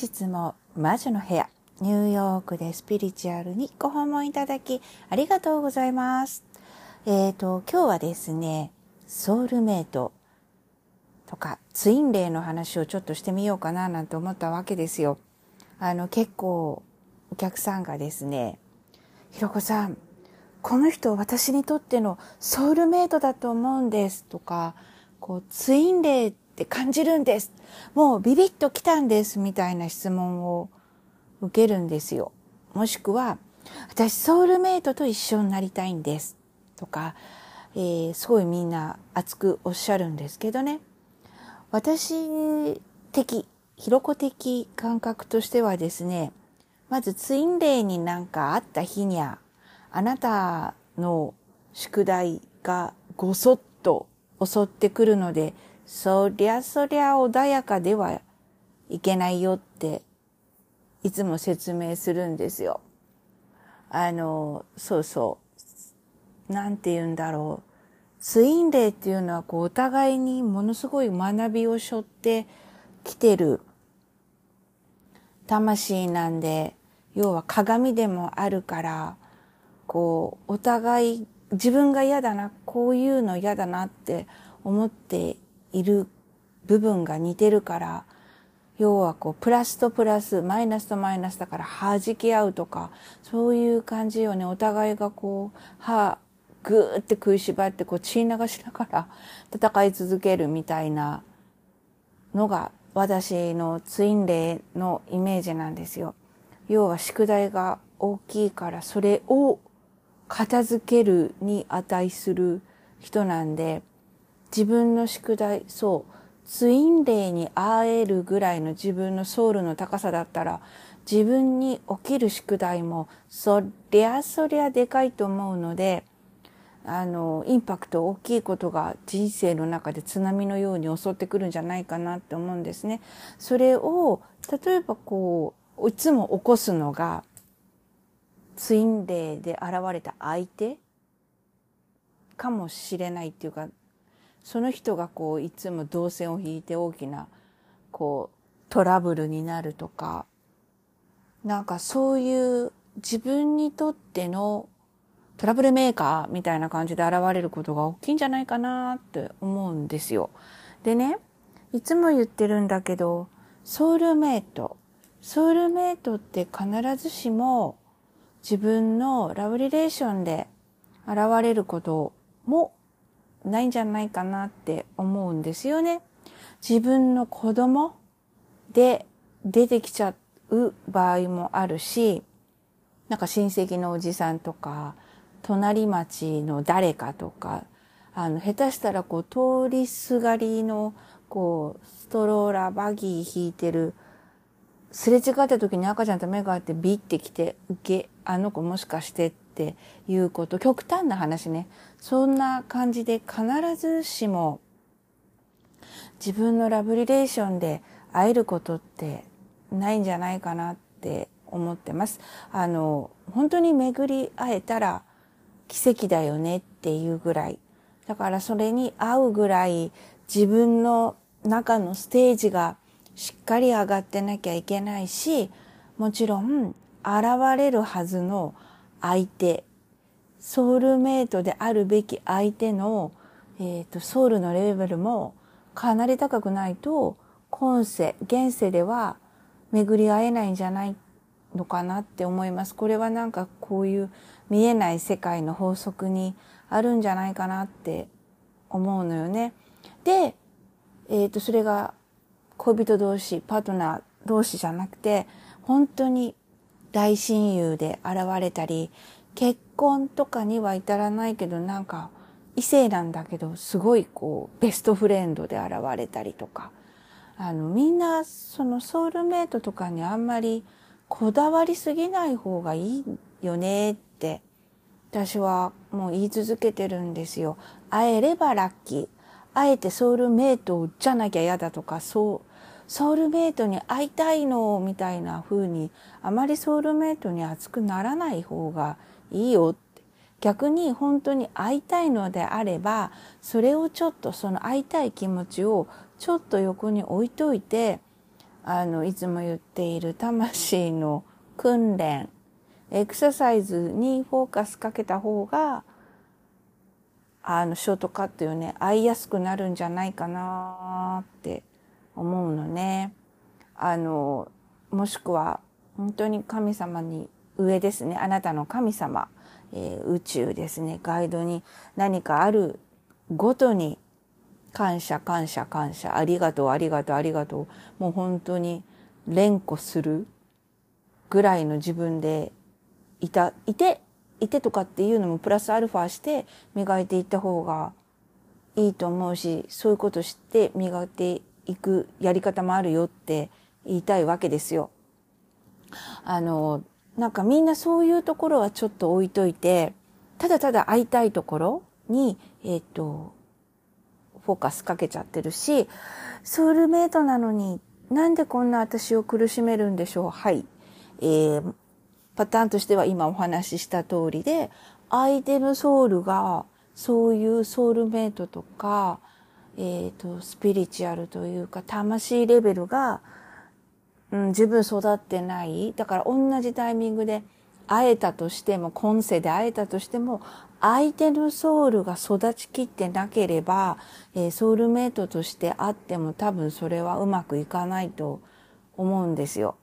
日も魔女の部屋、ニューヨークでスピリチュアルにご訪問いただきありがとうございます。えっ、ー、と、今日はですね、ソウルメイトとかツインレイの話をちょっとしてみようかななんて思ったわけですよ。あの、結構お客さんがですね、ひろこさん、この人私にとってのソウルメイトだと思うんですとか、こう、ツインレイって感じるんです。もうビビッと来たんですみたいな質問を受けるんですよ。もしくは、私ソウルメイトと一緒になりたいんです。とか、えー、すごいみんな熱くおっしゃるんですけどね。私的、ひろこ的感覚としてはですね、まずツインレイになんかあった日にゃ、あなたの宿題がごそっと襲ってくるので、そりゃそりゃ穏やかではいけないよっていつも説明するんですよ。あの、そうそう。なんて言うんだろう。ツインレイっていうのはこうお互いにものすごい学びを背負ってきてる魂なんで、要は鏡でもあるから、こう、お互い自分が嫌だな、こういうの嫌だなって思っている部分が似てるから、要はこう、プラスとプラス、マイナスとマイナスだから弾き合うとか、そういう感じよね。お互いがこう、歯、ぐーって食いしばってこう血流しながら 戦い続けるみたいなのが私のツインレイのイメージなんですよ。要は宿題が大きいからそれを片付けるに値する人なんで、自分の宿題、そう、ツインレイに会えるぐらいの自分のソウルの高さだったら、自分に起きる宿題も、そりゃそりゃでかいと思うので、あの、インパクト大きいことが人生の中で津波のように襲ってくるんじゃないかなって思うんですね。それを、例えばこう、いつも起こすのが、ツインレイで現れた相手かもしれないっていうか、その人がこういつも動線を引いて大きなこうトラブルになるとか、なんかそういう自分にとってのトラブルメーカーみたいな感じで現れることが大きいんじゃないかなって思うんですよ。でね、いつも言ってるんだけど、ソウルメイト。ソウルメイトって必ずしも自分のラブリレーションで現れることもないんじゃないかなって思うんですよね。自分の子供で出てきちゃう場合もあるし、なんか親戚のおじさんとか、隣町の誰かとか、あの、下手したらこう、通りすがりの、こう、ストローラー、バギー引いてる、すれ違った時に赤ちゃんと目が合ってビッてきて、受け、あの子もしかしてっていうこと、極端な話ね。そんな感じで必ずしも自分のラブリレーションで会えることってないんじゃないかなって思ってます。あの、本当に巡り会えたら奇跡だよねっていうぐらい。だからそれに合うぐらい自分の中のステージがしっかり上がってなきゃいけないし、もちろん現れるはずの相手、ソウルメイトであるべき相手の、えーと、ソウルのレベルもかなり高くないと今世、現世では巡り合えないんじゃないのかなって思います。これはなんかこういう見えない世界の法則にあるんじゃないかなって思うのよね。で、えっ、ー、と、それが恋人同士、パートナー同士じゃなくて、本当に大親友で現れたり、結婚とかには至らないけど、なんか異性なんだけど、すごいこう、ベストフレンドで現れたりとか、あの、みんなそのソウルメイトとかにあんまりこだわりすぎない方がいいよねって私はもう言い続けてるんですよ。会えればラッキー。あえてソウルメイトじゃなきゃ嫌だとか、そう、ソウルメイトに会いたいのみたいな風に、あまりソウルメイトに熱くならない方がいいよって。逆に本当に会いたいのであれば、それをちょっとその会いたい気持ちをちょっと横に置いといて、あの、いつも言っている魂の訓練、エクササイズにフォーカスかけた方が、あの、ショートカットよね、合いやすくなるんじゃないかなって思うのね。あの、もしくは、本当に神様に上ですね。あなたの神様、えー、宇宙ですね。ガイドに何かあるごとに感謝感謝感謝ありがとうありがとうありがとうもう本当に連呼するぐらいの自分でいたいていてとかっていうのもプラスアルファして磨いていった方がいいと思うしそういうことして磨いていくやり方もあるよって言いたいわけですよ。あのなんかみんなそういうところはちょっと置いといてただただ会いたいところにえっ、ー、とフォーカスかけちゃってるし、ソウルメイトなのになんでこんな私を苦しめるんでしょうはい。えー、パターンとしては今お話しした通りで、相手のソウルがそういうソウルメイトとか、えっ、ー、と、スピリチュアルというか、魂レベルが、うん、自分育ってない。だから同じタイミングで会えたとしても、今世で会えたとしても、相手のソウルが育ちきってなければ、えー、ソウルメイトとしてあっても多分それはうまくいかないと思うんですよ。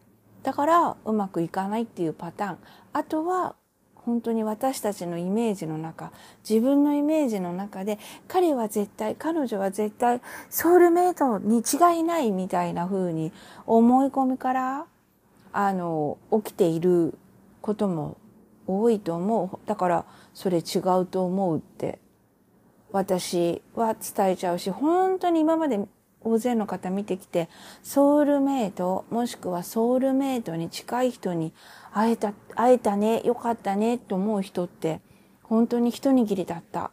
だからうまくいかないっていうパターン。あとは本当に私たちのイメージの中、自分のイメージの中で、彼は絶対、彼女は絶対、ソウルメイトに違いないみたいな風に思い込みから、あの、起きていることも多いと思う。だから、それ違うと思うって私は伝えちゃうし、本当に今まで大勢の方見てきて、ソウルメイト、もしくはソウルメイトに近い人に会えた、会えたね、よかったね、と思う人って、本当に一握りだった。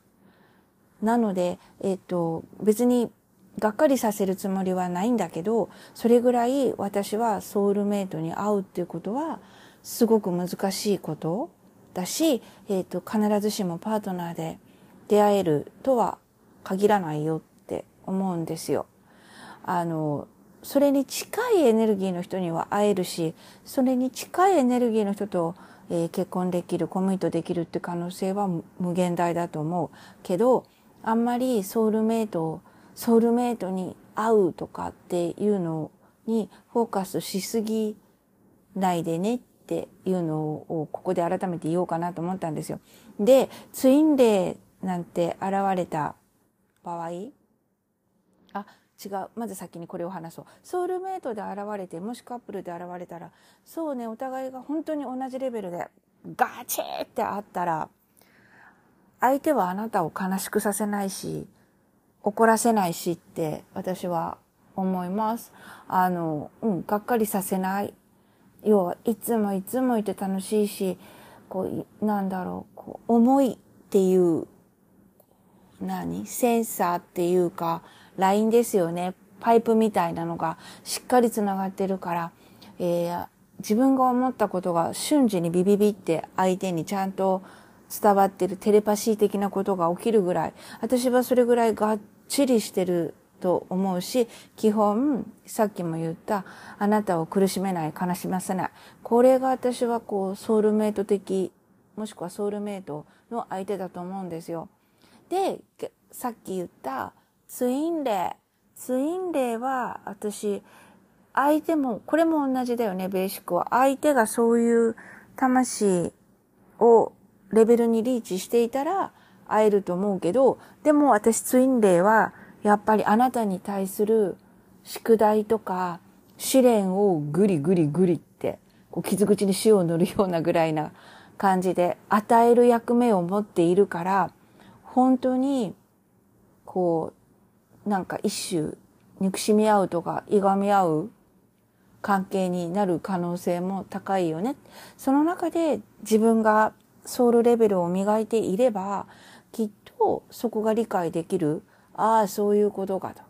なので、えっ、と、別にがっかりさせるつもりはないんだけど、それぐらい私はソウルメイトに会うっていうことは、すごく難しいことだし、えっ、ー、と、必ずしもパートナーで出会えるとは限らないよって思うんですよ。あの、それに近いエネルギーの人には会えるし、それに近いエネルギーの人と、えー、結婚できる、コミットできるって可能性は無限大だと思う。けど、あんまりソウルメイト、ソウルメイトに会うとかっていうのにフォーカスしすぎないでねっていうのをここで改めて言おうかなと思ったんですよ。で、ツインレイなんて現れた場合、あ、違う。まず先にこれを話そう。ソウルメイトで現れて、もしカップルで現れたら、そうね、お互いが本当に同じレベルでガチーってあったら、相手はあなたを悲しくさせないし、怒らせないしって私は思います。あの、うん、がっかりさせない要はいつもいつもいて楽しいし、こう、なんだろう、こう、重いっていう、何？センサーっていうか、ラインですよね。パイプみたいなのがしっかり繋がってるから、えー、自分が思ったことが瞬時にビビビって相手にちゃんと伝わってるテレパシー的なことが起きるぐらい、私はそれぐらいがっちりしてると思うし、基本、さっきも言った、あなたを苦しめない、悲しませない。これが私はこう、ソウルメイト的、もしくはソウルメイトの相手だと思うんですよ。で、さっき言ったツインレイ。ツインレイは私、相手も、これも同じだよね、ベーシックは。相手がそういう魂をレベルにリーチしていたら会えると思うけど、でも私ツインレイはやっぱりあなたに対する宿題とか試練をぐりぐりぐりって、こう傷口に塩を塗るようなぐらいな感じで与える役目を持っているから、本当に、こう、なんか一種憎しみ合うとかいがみ合う関係になる可能性も高いよね。その中で自分がソウルレベルを磨いていれば、きっとそこが理解できるああ、そういうことかと。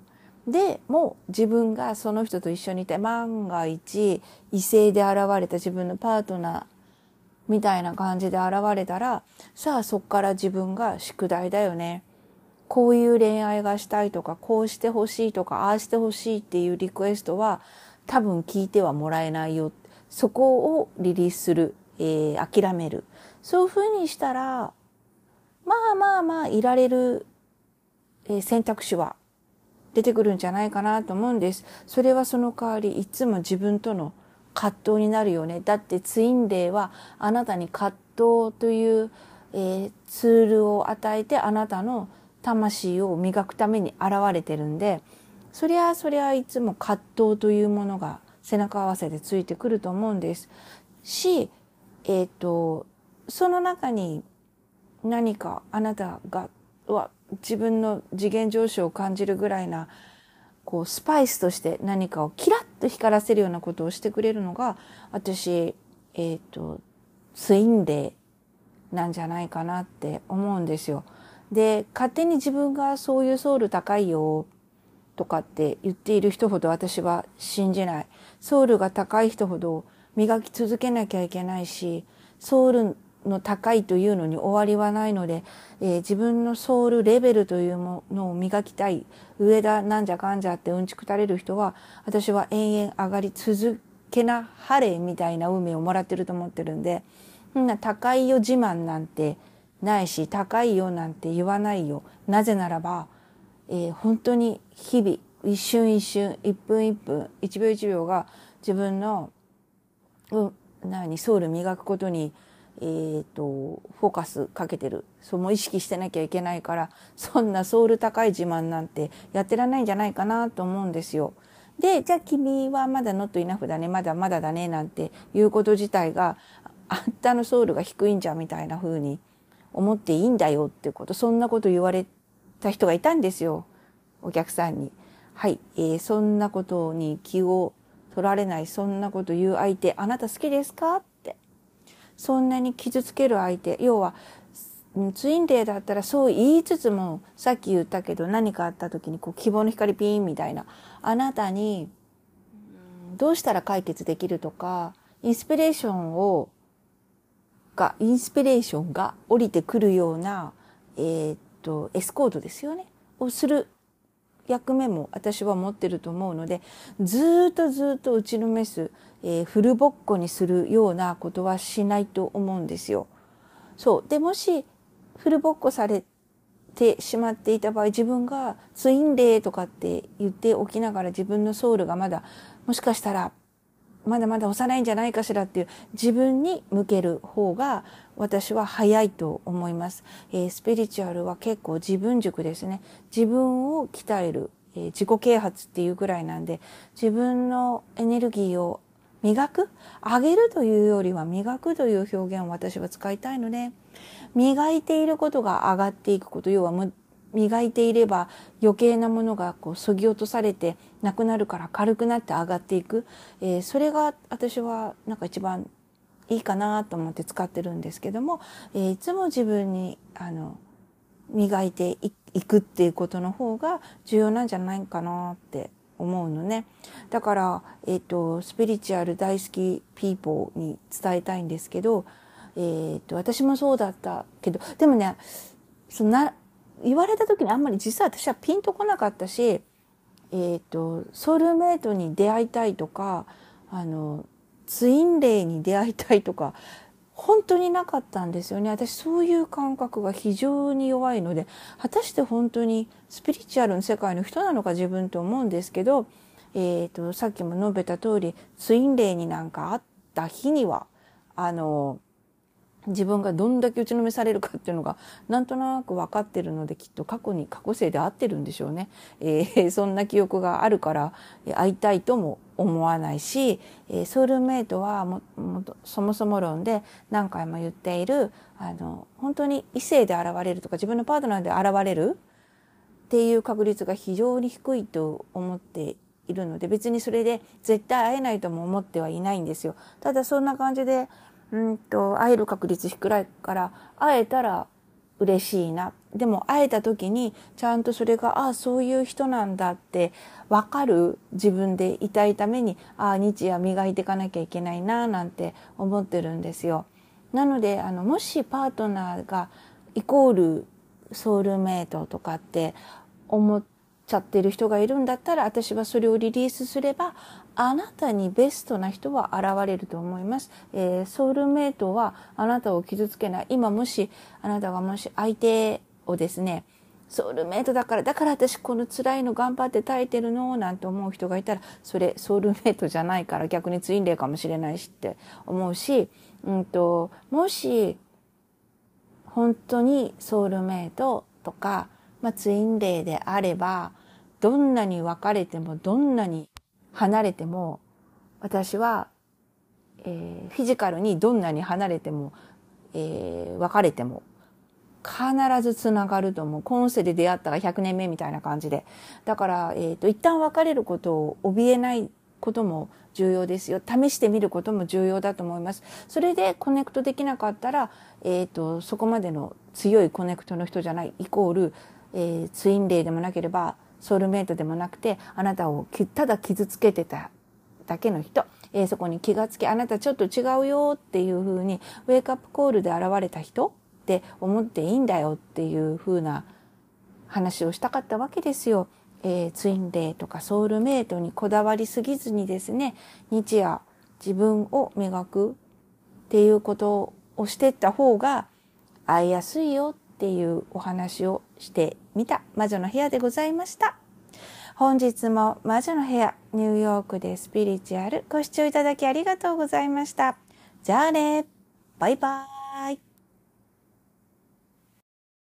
で、もう自分がその人と一緒にいて、万が一、異性で現れた自分のパートナーみたいな感じで現れたら、さあそっから自分が宿題だよね。こういう恋愛がしたいとか、こうしてほしいとか、ああしてほしいっていうリクエストは、多分聞いてはもらえないよ。そこをリリースする、えー、諦める。そういうふうにしたら、まあまあまあ、いられる、えー、選択肢は出てくるんじゃないかなと思うんです。それはその代わり、いつも自分との葛藤になるよね。だってツインレイはあなたに葛藤という、えー、ツールを与えてあなたの魂を磨くために現れてるんで、そりゃそりゃいつも葛藤というものが背中合わせでついてくると思うんです。し、えっ、ー、と、その中に何かあなたがは自分の次元上昇を感じるぐらいなこうスパイスとして何かをキラッと光らせるようなことをしてくれるのが私えっ、ー、とツインレイなんじゃないかなって思うんですよ。で勝手に自分がそういうソウル高いよとかって言っている人ほど私は信じない。ソウルが高い人ほど磨き続けなきゃいけないしソウルの高いというのに終わりはないので、えー、自分のソウルレベルというものを磨きたい上だなんじゃかんじゃってうんちくたれる人は私は延々上がり続けな晴れみたいな運命をもらってると思ってるんでそんな高いよ自慢なんてないし高いよなんて言わないよ。なぜならば、えー、本当に日々一瞬一瞬一分一分一秒一秒が自分の、うん、何ソウル磨くことにえーと、フォーカスかけてる。その意識してなきゃいけないからそんなソウル高い自慢なんてやってらんないんじゃないかなと思うんですよ。でじゃあ君はまだノットイナフだね。まだまだだねなんていうこと自体があんたのソウルが低いんじゃみたいな風に思っていいんだよってことそんなこと言われた人がいたんですよ。お客さんに。はい、えー、そんなことに気を取られないそんなこと言う相手あなた好きですかって。そんなに傷つける相手。要はツインレイだったらそう言いつつもさっき言ったけど何かあった時にこう希望の光ピーンみたいな。あなたにどうしたら解決できるとかインスピレーションをがインスピレーションが降りてくるようなえー、っとエスコートですよねをする役目も私は持ってると思うのでずっとずっと打ちのめす、えー、フルボッコにするようなことはしないと思うんですよ。そうでもしフルボッコされてしまっていた場合自分がツインレイとかって言っておきながら自分のソウルがまだもしかしたらまだまだ幼いんじゃないかしらっていう自分に向ける方が私は早いと思います。えー、スピリチュアルは結構自分塾ですね。自分を鍛える、えー、自己啓発っていうぐらいなんで自分のエネルギーを磨く上げるというよりは磨くという表現を私は使いたいので磨いていることが上がっていくこと要は磨いていれば余計なものがこう削ぎ落とされてなくなるから軽くなって上がっていく、えー、それが私はなんか一番いいかなと思って使ってるんですけども、えー、いつも自分にあの磨いていくっていうことの方が重要なんじゃないかなって思うのね。だから、えっ、ー、と、スピリチュアル大好きピーポーに伝えたいんですけど、えっ、ー、と、私もそうだったけど、でもね、そんな、言われた時にあんまり実は私はピンとこなかったし、えっ、ー、と、ソウルメイトに出会いたいとか、あの、ツインレイに出会いたいとか、本当になかったんですよね。私そういう感覚が非常に弱いので、果たして本当にスピリチュアルの世界の人なのか自分と思うんですけど、えっ、ー、と、さっきも述べた通り、ツインレイになんかあった日には、あの、自分がどんだけ打ちのめされるかっていうのがなんとなく分かってるのできっと過去に過去生で合ってるんでしょうね。えー、そんな記憶があるから会いたいとも思わないし、えー、ソウルメイトはももそもそも論で何回も言っているあの本当に異性で現れるとか自分のパートナーで現れるっていう確率が非常に低いと思っているので別にそれで絶対会えないとも思ってはいないんですよ。ただそんな感じでうんと、会える確率低いから、会えたら嬉しいな。でも会えた時に、ちゃんとそれが、ああ、そういう人なんだって分かる自分でいたいために、ああ、日夜磨いていかなきゃいけないな、なんて思ってるんですよ。なので、あの、もしパートナーがイコールソウルメイトとかって思っちゃってる人がいるんだったら私はそれをリリースすればあなたにベストな人は現れると思います、えー、ソウルメイトはあなたを傷つけない。今もしあなたがもし相手をですねソウルメイトだからだから私この辛いの頑張って耐えてるのなんて思う人がいたらそれソウルメイトじゃないから逆にツインレイかもしれないしって思うし、うんと、もし本当にソウルメイトとか、まあ、ツインレイであればどんなに別れても、どんなに離れても、私は、えー、フィジカルにどんなに離れても、えー、別れても、必ずつながると思う。今世で出会ったら100年目みたいな感じで。だから、えっ、ー、と、一旦別れることを怯えないことも重要ですよ。試してみることも重要だと思います。それでコネクトできなかったら、えっ、ー、と、そこまでの強いコネクトの人じゃない、イコール、えー、ツインレイでもなければ、ソウルメイトでもなくてあなたをただ傷つけてただけの人、えー、そこに気がつきあなたちょっと違うよっていうふうにウェイクアップコールで現れた人って思っていいんだよっていうふうな話をしたかったわけですよ。えー、ツインレイとかソウルメイトにこだわりすぎずにですね日夜自分を磨くっていうことをしてった方が会いやすいよっていうお話をしてみた魔女の部屋でございました。本日も魔女の部屋ニューヨークでスピリチュアルご視聴いただきありがとうございました。じゃあね。バイバーイ。